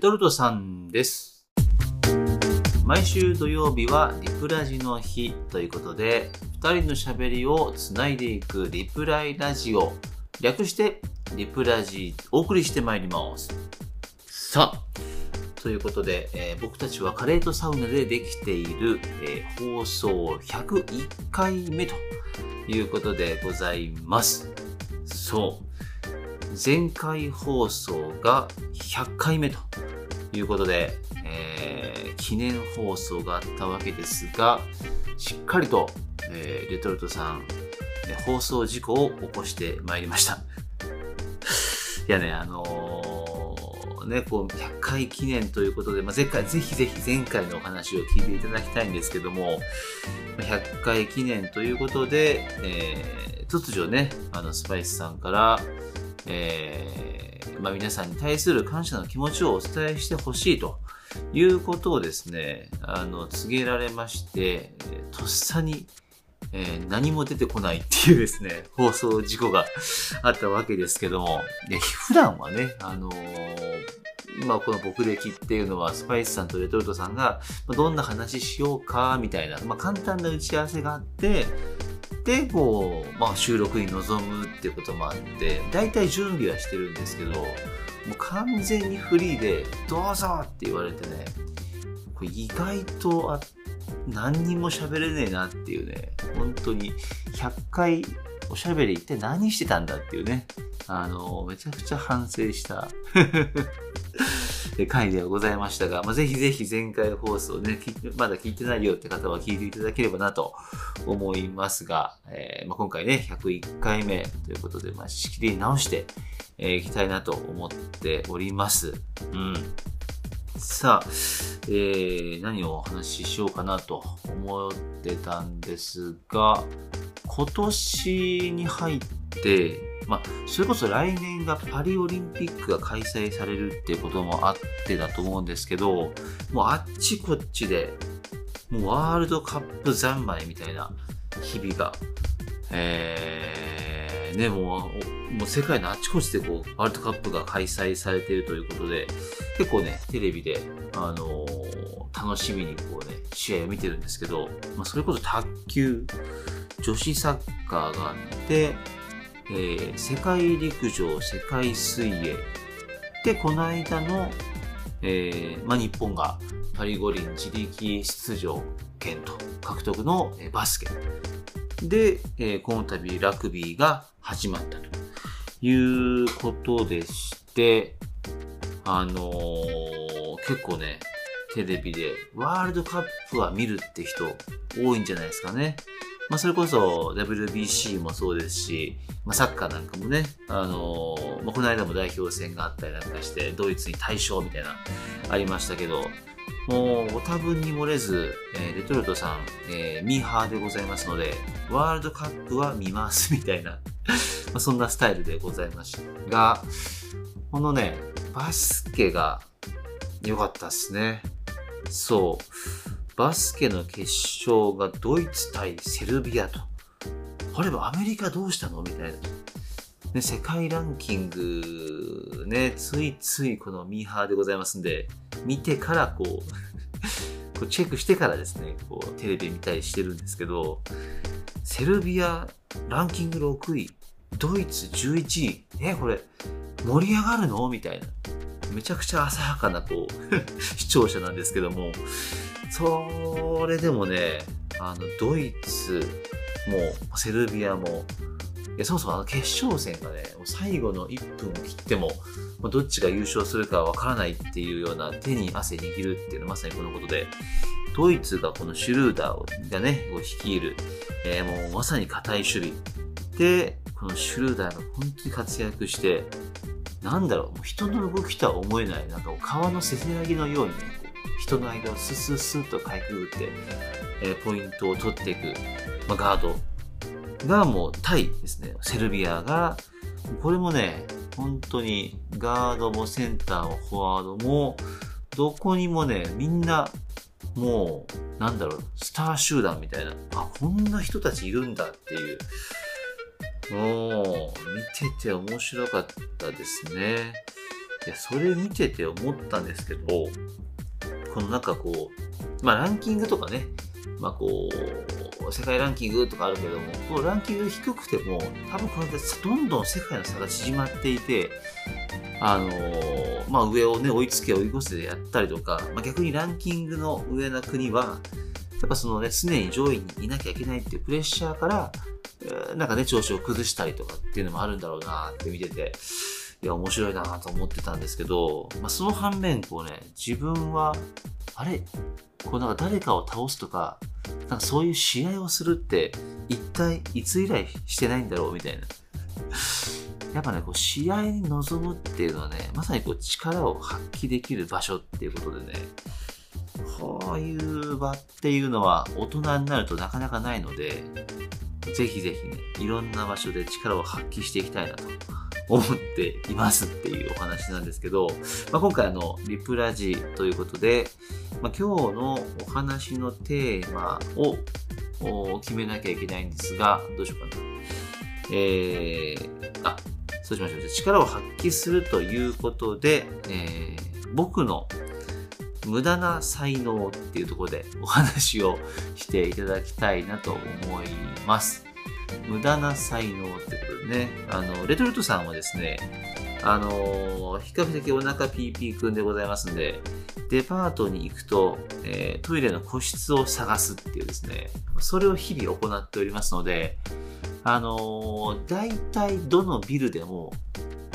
トルトさんです。毎週土曜日はリプラジの日ということで、二人の喋りをつないでいくリプライラジオ、略してリプラジ、お送りしてまいります。さあ、ということで、えー僕たちはカレーとサウナでできている、えー放送101回目ということでございます。そう。前回放送が100回目ということで、えー記念放送があったわけですが、しっかりと、えーレトルトさん、放送事故を起こしてまいりました。いやね、あのーね、こう、100回記念ということで、まあ、前回、ぜひぜひ前回のお話を聞いていただきたいんですけども、100回記念ということで、えー突如ね、あの、スパイスさんから、えーまあ、皆さんに対する感謝の気持ちをお伝えしてほしいということをですね、あの、告げられまして、とっさに、えー何も出てこないっていうですね、放送事故があったわけですけども、で普段はね、あのー今この僕歴っていうのはスパイスさんとレトルトさんがどんな話しようかみたいな、まあ、簡単な打ち合わせがあってでこう、まあ、収録に臨むっていうこともあって大体準備はしてるんですけどもう完全にフリーで「どうぞ!」って言われてねこれ意外とあ何にも喋れねえなっていうね本当に100回おしゃべり一体何してたんだっていうねあのめちゃくちゃ反省した 回ではございましたが、まあ、ぜひぜひ前回放送ね、まだ聞いてないよって方は聞いていただければなと思いますが、えーまあ、今回ね、101回目ということで、まあ、仕切り直して、えーいきたいなと思っております。うん。さあ、えー何をお話ししようかなと思ってたんですが、今年に入って、まあ、それこそ来年がパリオリンピックが開催されるっていうこともあってだと思うんですけど、もうあっちこっちで、もうワールドカップ三昧みたいな日々が、えー、ね、もう、もう世界のあちこちでこう、ワールドカップが開催されているということで、結構ね、テレビで、あのー楽しみにこうね、試合を見てるんですけど、まあ、それこそ卓球、女子サッカーがあって、えー世界陸上、世界水泳。で、この間の、えーま、日本がパリ五輪自力出場権と獲得のえーバスケ。で、えーこの度ラグビーが始まったということでして、あのー結構ね、テレビでワールドカップは見るって人多いんじゃないですかね。まあ、それこそ WBC もそうですし、まあ、サッカーなんかもね、あのーまあ、この間も代表戦があったりなんかして、ドイツに大勝みたいな、ありましたけど、もう、ご多分に漏れず、えーレトルトさん、えーミーハーでございますので、ワールドカップは見ますみたいな、まあそんなスタイルでございましたが、このね、バスケが良かったっすね。そう。バスケの決勝がドイツ対セルビアと。あればアメリカどうしたの？みたいな。ね、世界ランキング、ね、ついついこのミーハーでございますんで、見てからこう、こうチェックしてからですね、こうテレビ見たりしてるんですけど、セルビアランキング6位、ドイツ11位、え、これ盛り上がるの？みたいな。めちゃくちゃ浅はかなこう 視聴者なんですけども、それでもね、あの、ドイツも、セルビアも、いやそもそもあの決勝戦がね、最後の1分を切っても、どっちが優勝するかわからないっていうような手に汗握るっていうのはまさにこのことで、ドイツがこのシュルーダーがね、こう率いる、えーもうまさに硬い守備。で、このシュルーダーが本当に活躍して、なんだろう、人の動きとは思えない、なんか川のせせらぎのようにね、人の間をスッスッスッとかいくぐって、えーポイントを取っていく、まあ、ガードがもう対ですね、セルビアが、これもね、本当にガードもセンターもフォワードも、どこにもね、みんな、もう、なんだろう、スター集団みたいな、あ、こんな人たちいるんだっていう、もう、見てて面白かったですね。いや、それ見てて思ったんですけど、このなんかこう、まあランキングとかね、まあこう、世界ランキングとかあるけども、このランキング低くても、多分これでどんどん世界の差が縮まっていて、あのー、まあ上をね、追いつけ追い越せでやったりとか、まあ逆にランキングの上な国は、やっぱそのね、常に上位にいなきゃいけないっていうプレッシャーから、なんかね、調子を崩したりとかっていうのもあるんだろうなって見てて、いや、面白いなと思ってたんですけど、まあ、その反面、こうね、自分は、あれ？こうなんか誰かを倒すとか、なんかそういう試合をするって、一体いつ以来してないんだろうみたいな。やっぱね、こう試合に臨むっていうのはね、まさにこう力を発揮できる場所っていうことでね、こういう場っていうのは大人になるとなかなかないので、ぜひぜひね、いろんな場所で力を発揮していきたいなと 思っていますっていうお話なんですけど、まあ、今回あの、リプラジということで、まあ、今日のお話のテーマを決めなきゃいけないんですが、どうしようかな。えー、あ、そうしましょう。力を発揮するということで、えー、僕の無駄な才能っていうところでお話をしていただきたいなと思います。無駄な才能ってことでね、あの、レトルトさんはですね、あの比較的お腹ピーピーくんでございますんで、デパートに行くと、えー、トイレの個室を探すっていうですね、それを日々行っておりますので、あの、大体どのビルでも、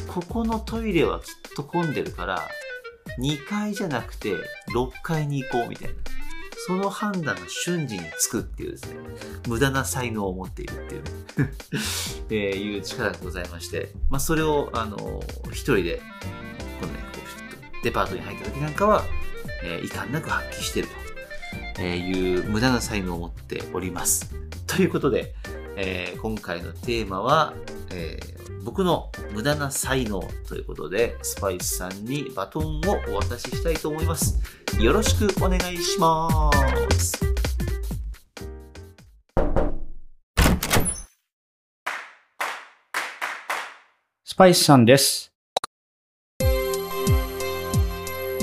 ここのトイレはきっと混んでるから、2階じゃなくて6階に行こうみたいな。その判断が瞬時につくっていうですね、無駄な才能を持っているっていう、えー、いう力がございまして、まあ、それを、あのー、一人で、このね、こうデパートに入った時なんかは、えー、遺憾なく発揮してるという無駄な才能を持っております。ということで、えー、今回のテーマは、えー、僕の無駄な才能ということで、スパイスさんにバトンをお渡ししたいと思います。よろしくお願いします。スパイスさんです。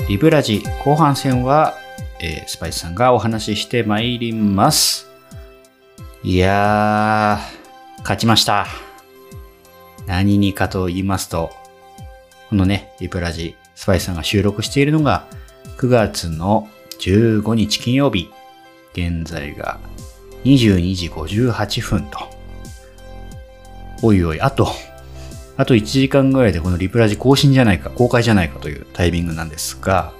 リブラジ後半戦は、えー、スパイスさんがお話ししてまいります。いやー、勝ちました。何にかと言いますと、このね、リプラジ、スパイさんが収録しているのが9月の15日金曜日。現在が22時58分と。おいおい、あと、あと1時間ぐらいでこのリプラジ更新じゃないか、公開じゃないかというタイミングなんですが、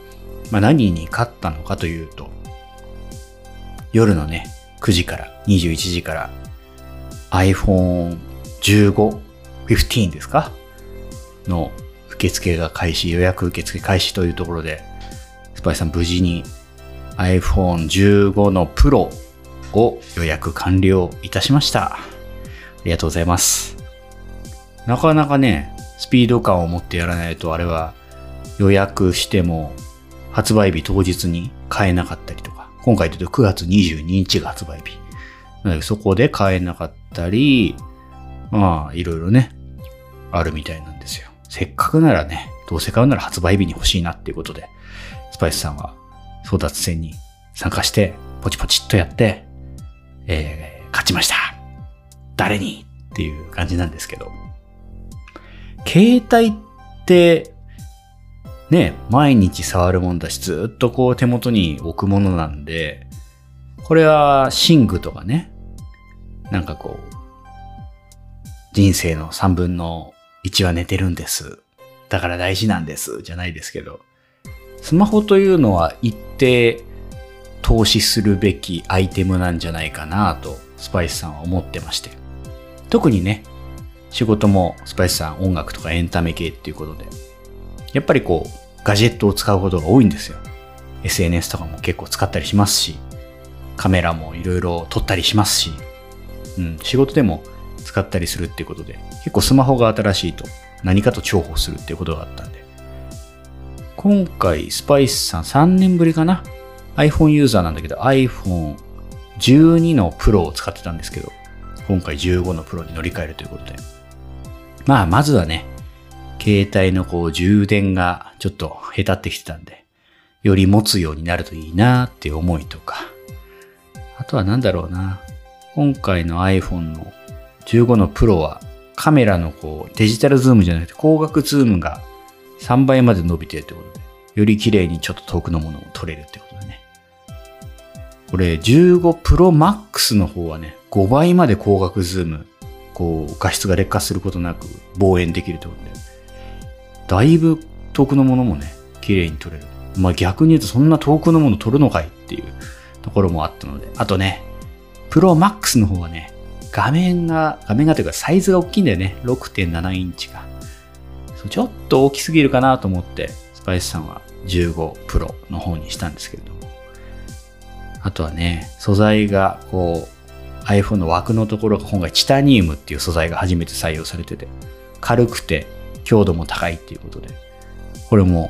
まあ何に勝ったのかというと、夜のね、9時から21時から iPhone15 15ですか？の受付が開始、予約受付開始というところで、スパイさん無事に iPhone15 の Pro を予約完了いたしました。ありがとうございます。なかなかね、スピード感を持ってやらないとあれは予約しても発売日当日に買えなかったりとか、今回で言うと9月22日が発売日。そこで買えなかったり、まあ、いろいろね、あるみたいなんですよ。せっかくならね、どうせ買うなら発売日に欲しいなっていうことで、スパイスさんは争奪戦に参加して、ポチポチっとやって、えー、勝ちました。誰にっていう感じなんですけど。携帯って、ね、毎日触るもんだし、ずっとこう手元に置くものなんで、これは寝具とかね、なんかこう、人生の3分の1は寝てるんです。だから大事なんです。じゃないですけど。スマホというのは一定投資するべきアイテムなんじゃないかなとスパイスさんは思ってまして。特にね、仕事もスパイスさん音楽とかエンタメ系っていうことで。やっぱりこう、ガジェットを使うことが多いんですよ。SNS とかも結構使ったりしますし、カメラもいろいろ撮ったりしますし、うん、仕事でも使ったりするっていうことで、結構スマホが新しいと何かと重宝するっていうことがあったんで。今回、スパイスさん3年ぶりかな ?iPhone ユーザーなんだけど iPhone 12の Pro を使ってたんですけど、今回15の Pro に乗り換えるということで。まあ、まずはね、携帯のこう充電がちょっと下手ってきてたんで、より持つようになるといいなって思いとか、あとはなんだろうな。今回の iPhone の15の Pro はカメラのこうデジタルズームじゃなくて光学ズームが3倍まで伸びてるってことで、より綺麗にちょっと遠くのものを撮れるってことだね。これ15 Pro Max の方はね、5倍まで光学ズーム、こう画質が劣化することなく望遠できるってことで、だいぶ遠くのものもね、綺麗に撮れる。まあ逆に言うとそんな遠くのもの撮るのかいっていうところもあったので、あとね、Pro Max の方はね、画面が、画面がというかサイズが大きいんだよね。6.7インチが。ちょっと大きすぎるかなと思って、スパイスさんは15 Pro の方にしたんですけれども。あとはね、素材がこう、iPhone の枠のところが今回チタニウムっていう素材が初めて採用されてて、軽くて強度も高いっていうことで、これも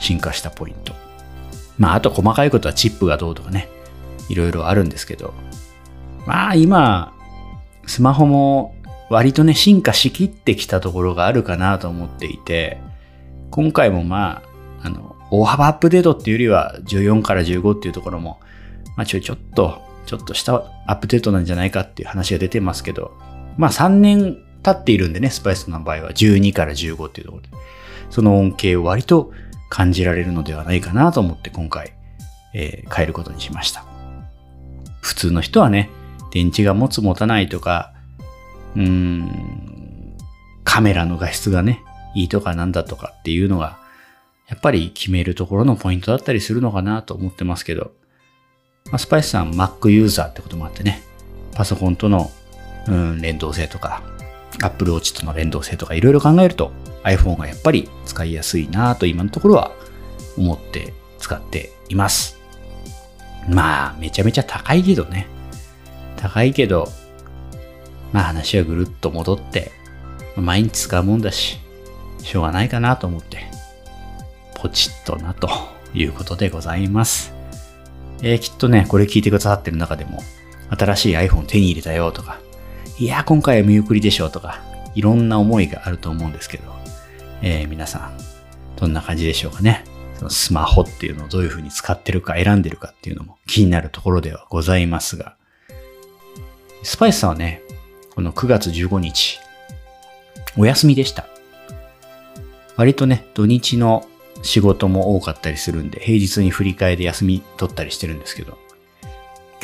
進化したポイント。まあ、あと細かいことはチップがどうとかね、いろいろあるんですけど、まあ今、スマホも割とね、進化しきってきたところがあるかなと思っていて、今回もまあ、あの、大幅アップデートっていうよりは14から15っていうところも、まあちょいちょっと、ちょっとしたアップデートなんじゃないかっていう話が出てますけど、まあ3年経っているんでね、スパイスの場合は12から15っていうところで、その恩恵を割と感じられるのではないかなと思って今回、えー、変えることにしました。普通の人はね、電池が持つ持たないとか、うーん、カメラの画質がね、いいとかなんだとかっていうのが、やっぱり決めるところのポイントだったりするのかなと思ってますけど、まあ、スパイスさん Mac ユーザーってこともあってね、パソコンとの、うん、連動性とか、Apple Watch との連動性とかいろいろ考えると iPhone がやっぱり使いやすいなと今のところは思って使っています。まあ、めちゃめちゃ高いけどね。高いけど、まあ話はぐるっと戻って、毎日使うもんだし、しょうがないかなと思って、ポチッとなということでございます。えー、きっとね、これ聞いてくださってる中でも、新しい iPhone 手に入れたよとか、いや、今回は見送りでしょうとか、いろんな思いがあると思うんですけど、えー、皆さん、どんな感じでしょうかね。そのスマホっていうのをどういう風に使ってるか選んでるかっていうのも気になるところではございますが、スパイスさんはね、この9月15日、お休みでした。割とね、土日の仕事も多かったりするんで、平日に振り替えで休み取ったりしてるんですけど、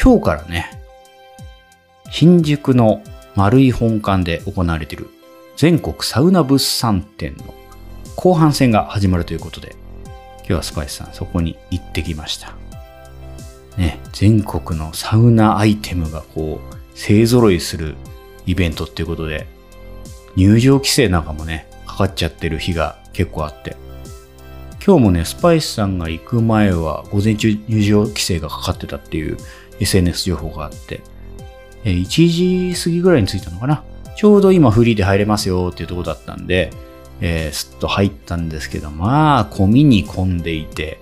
今日からね、新宿の丸い本館で行われている全国サウナ物産展の後半戦が始まるということで、今日はスパイスさんそこに行ってきました。ね、全国のサウナアイテムがこう、勢揃いするイベントっていうことで、入場規制なんかもね、かかっちゃってる日が結構あって、今日もね、スパイスさんが行く前は午前中入場規制がかかってたっていう SNS 情報があって、1時過ぎぐらいに着いたのかな。ちょうど今フリーで入れますよっていうとこだったんで、えー、すっと入ったんですけど、まあ、込みに混んでいて、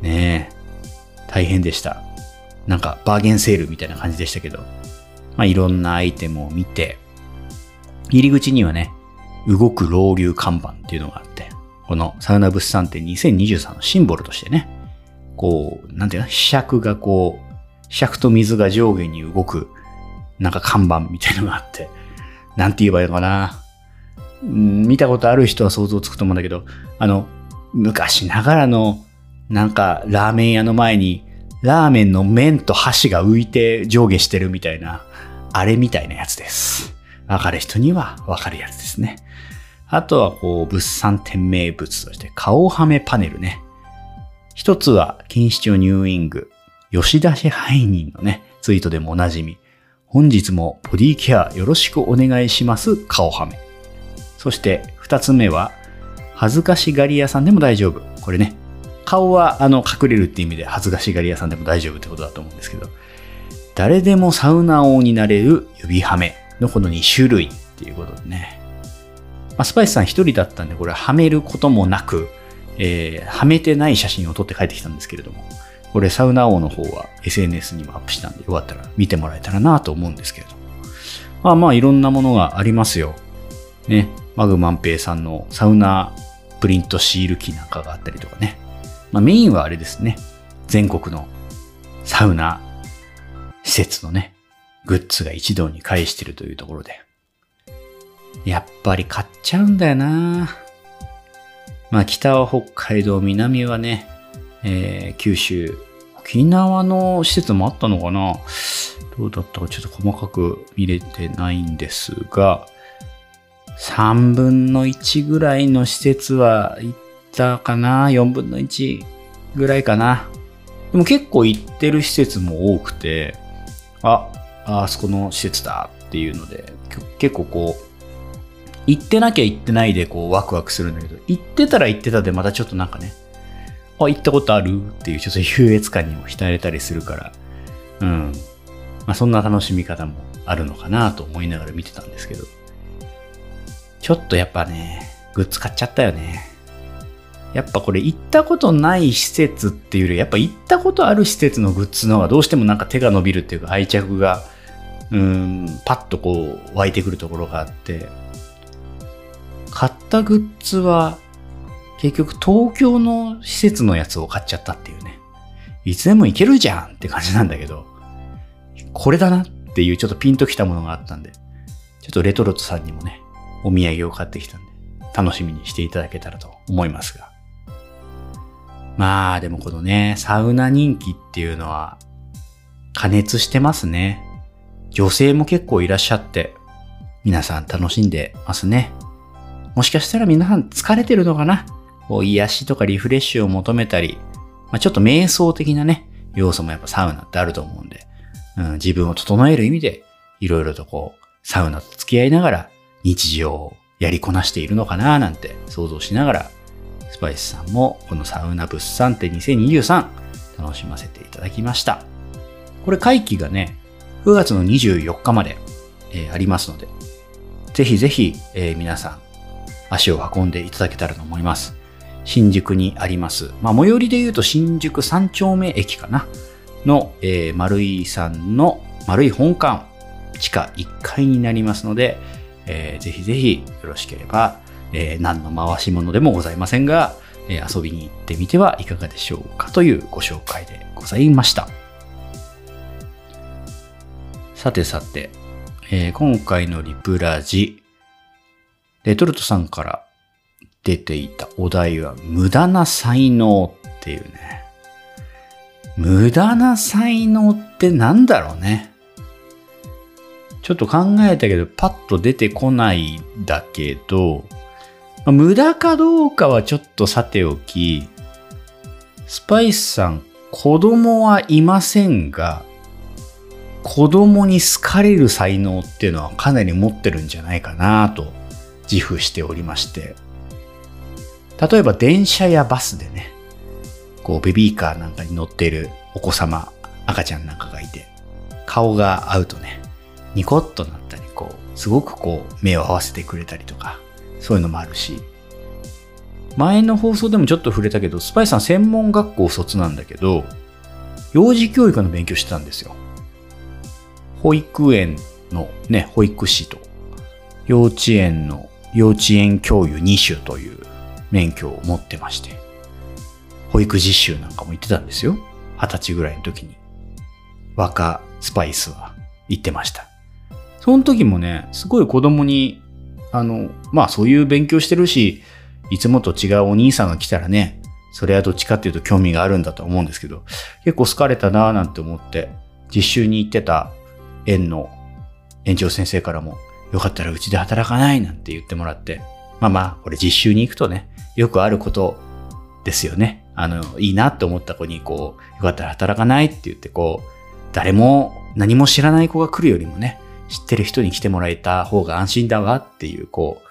ねえ、大変でした。なんかバーゲンセールみたいな感じでしたけど、まあ、いろんなアイテムを見て、入り口にはね、動く老流看板っていうのがあって、このサウナ物産展2023のシンボルとしてね、こう、なんていうの、磁石がこう、磁石と水が上下に動く、なんか看板みたいのがあって、なんて言えばいいのかな？見たことある人は想像つくと思うんだけど、あの、昔ながらの、なんかラーメン屋の前に、ラーメンの麺と箸が浮いて上下してるみたいな、あれみたいなやつです。わかる人にはわかるやつですね。あとはこう、物産展名物として、顔はめパネルね。一つは、錦糸町ニューイング、吉田支配人のね、ツイートでもおなじみ。本日もボディケアよろしくお願いします、顔はめ。そして二つ目は、恥ずかしがり屋さんでも大丈夫。これね、顔はあの隠れるっていう意味で恥ずかしがり屋さんでも大丈夫ってことだと思うんですけど、誰でもサウナ王になれる指はめのこの2種類っていうことでね。まあ、スパイスさん一人だったんで、これはめることもなく、えー、はめてない写真を撮って帰ってきたんですけれども、これサウナ王の方は SNS にもアップしたんで、よかったら見てもらえたらなと思うんですけれども。まあまあいろんなものがありますよ。ね。マグ万平さんのサウナプリントシール機なんかがあったりとかね。まあ、メインはあれですね。全国のサウナ施設のね、グッズが一堂に会してるというところで。やっぱり買っちゃうんだよなまあ北は北海道、南はね、えー、九州、沖縄の施設もあったのかなどうだったかちょっと細かく見れてないんですが、3分の1ぐらいの施設は行たかな ?4 分の1ぐらいかなでも結構行ってる施設も多くて、あ、あそこの施設だっていうので、結構こう、行ってなきゃ行ってないでこうワクワクするんだけど、行ってたら行ってたでまたちょっとなんかね、あ、行ったことあるっていうちょっと優越感にも浸れたりするから、うん。まあそんな楽しみ方もあるのかなと思いながら見てたんですけど、ちょっとやっぱね、グッズ買っちゃったよね。やっぱこれ行ったことない施設っていうより、やっぱ行ったことある施設のグッズの方がどうしてもなんか手が伸びるっていうか愛着が、うん、パッとこう湧いてくるところがあって、買ったグッズは、結局東京の施設のやつを買っちゃったっていうね。いつでも行けるじゃんって感じなんだけど、これだなっていうちょっとピンときたものがあったんで、ちょっとレトロトさんにもね、お土産を買ってきたんで、楽しみにしていただけたらと思いますが。まあでもこのね、サウナ人気っていうのは加熱してますね。女性も結構いらっしゃって、皆さん楽しんでますね。もしかしたら皆さん疲れてるのかな？こう癒しとかリフレッシュを求めたり、まあ、ちょっと瞑想的なね、要素もやっぱサウナってあると思うんで、うん、自分を整える意味で、いろいろとこう、サウナと付き合いながら日常をやりこなしているのかななんて想像しながら、スパイスさんもこのサウナ物産展2023楽しませていただきました。これ会期がね、9月の24日まで、えー、ありますので、ぜひぜひ、えー、皆さん足を運んでいただけたらと思います。新宿にあります。まあ、最寄りで言うと新宿三丁目駅かな？の、えー、丸井さんの丸井本館地下1階になりますので、えー、ぜひぜひよろしければ、えー、何の回し物でもございませんが、えー、遊びに行ってみてはいかがでしょうかというご紹介でございました。さてさて、えー、今回のリプラジ、レトルトさんから出ていたお題は無駄な才能っていうね。無駄な才能ってなんだろうね。ちょっと考えたけどパッと出てこないだけど、まあ、無駄かどうかはちょっとさておき、スパイスさん子供はいませんが、子供に好かれる才能っていうのはかなり持ってるんじゃないかなと自負しておりまして、例えば電車やバスでね、こうベビーカーなんかに乗っているお子様、赤ちゃんなんかがいて、顔が合うとね、ニコッとなったり、こう、すごくこう、目を合わせてくれたりとか、そういうのもあるし、前の放送でもちょっと触れたけど、スパイさん専門学校卒なんだけど、幼児教育の勉強してたんですよ。保育園のね、保育士と、幼稚園の幼稚園教諭2種という免許を持ってまして、保育実習なんかも行ってたんですよ。二十歳ぐらいの時に。若スパイスは行ってました。その時もね、すごい子供に、あの、まあそういう勉強してるし、いつもと違うお兄さんが来たらね、それはどっちかっていうと興味があるんだと思うんですけど、結構好かれたなぁなんて思って、実習に行ってた園の園長先生からも、よかったらうちで働かないなんて言ってもらって、まあまあ、これ実習に行くとね、よくあることですよね。あの、いいなって思った子に、こう、よかったら働かないって言って、こう、誰も何も知らない子が来るよりもね、知ってる人に来てもらえた方が安心だわっていう、こう、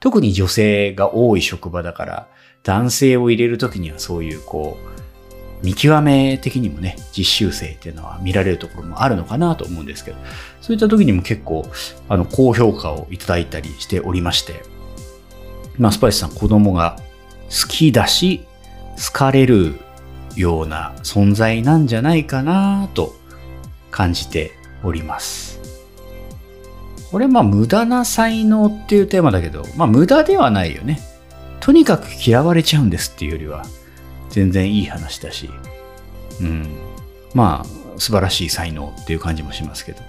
特に女性が多い職場だから、男性を入れるときにはそういう、こう、見極め的にもね、実習生っていうのは見られるところもあるのかなと思うんですけど、そういった時にも結構、あの、高評価をいただいたりしておりまして、まあ、スパイスさん子供が好きだし、好かれるような存在なんじゃないかなと感じております。これまあ無駄な才能っていうテーマだけど、まあ無駄ではないよね。とにかく嫌われちゃうんですっていうよりは、全然いい話だし、うん。まあ素晴らしい才能っていう感じもしますけど。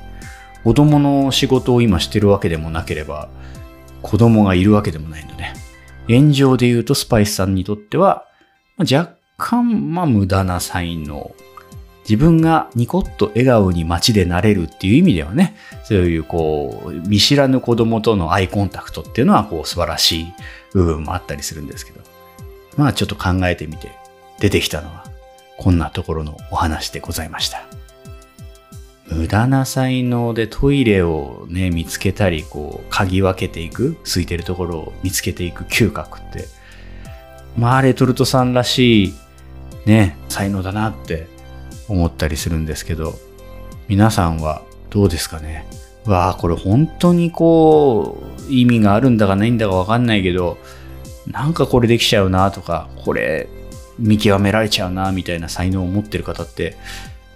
子供の仕事を今してるわけでもなければ、子供がいるわけでもないので、現状で言うとスパイスさんにとっては、若干、まあ無駄な才能自分がニコッと笑顔に街でなれるっていう意味ではね、そういうこう、見知らぬ子供とのアイコンタクトっていうのはこう素晴らしい部分もあったりするんですけど、まあちょっと考えてみて出てきたのはこんなところのお話でございました。無駄な才能でトイレをね、見つけたり、こう、嗅ぎ分けていく、空いてるところを見つけていく嗅覚って、まあレトルトさんらしいね、才能だなって思ったりするんですけど、皆さんはどうですかね？わあ、これ本当にこう、意味があるんだかないんだかわかんないけど、なんかこれできちゃうなとか、これ見極められちゃうなみたいな才能を持ってる方って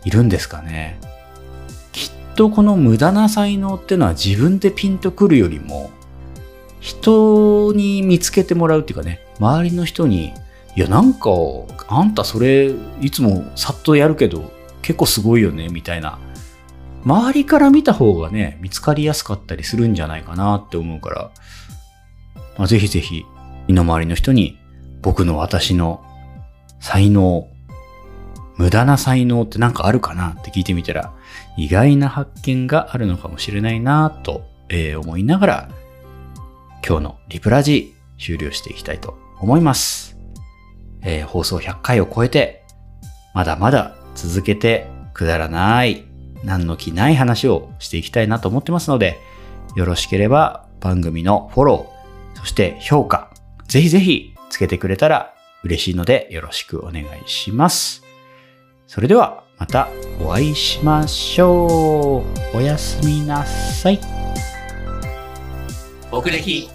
いるんですかね？きっとこの無駄な才能ってのは自分でピンとくるよりも、人に見つけてもらうっていうかね、周りの人にいやなんかあんたそれいつもさっとやるけど結構すごいよねみたいな周りから見た方がね見つかりやすかったりするんじゃないかなって思うから、まあ、ぜひぜひ身の回りの人に僕の私の才能無駄な才能ってなんかあるかなって聞いてみたら意外な発見があるのかもしれないなと、え、思いながら今日のリプラジ終了していきたいと思います。えー、放送100回を超えて、まだまだ続けてくだらない、何の気ない話をしていきたいなと思ってますので、よろしければ番組のフォロー、そして評価、ぜひぜひつけてくれたら嬉しいのでよろしくお願いします。それではまたお会いしましょう。おやすみなさい。僕歴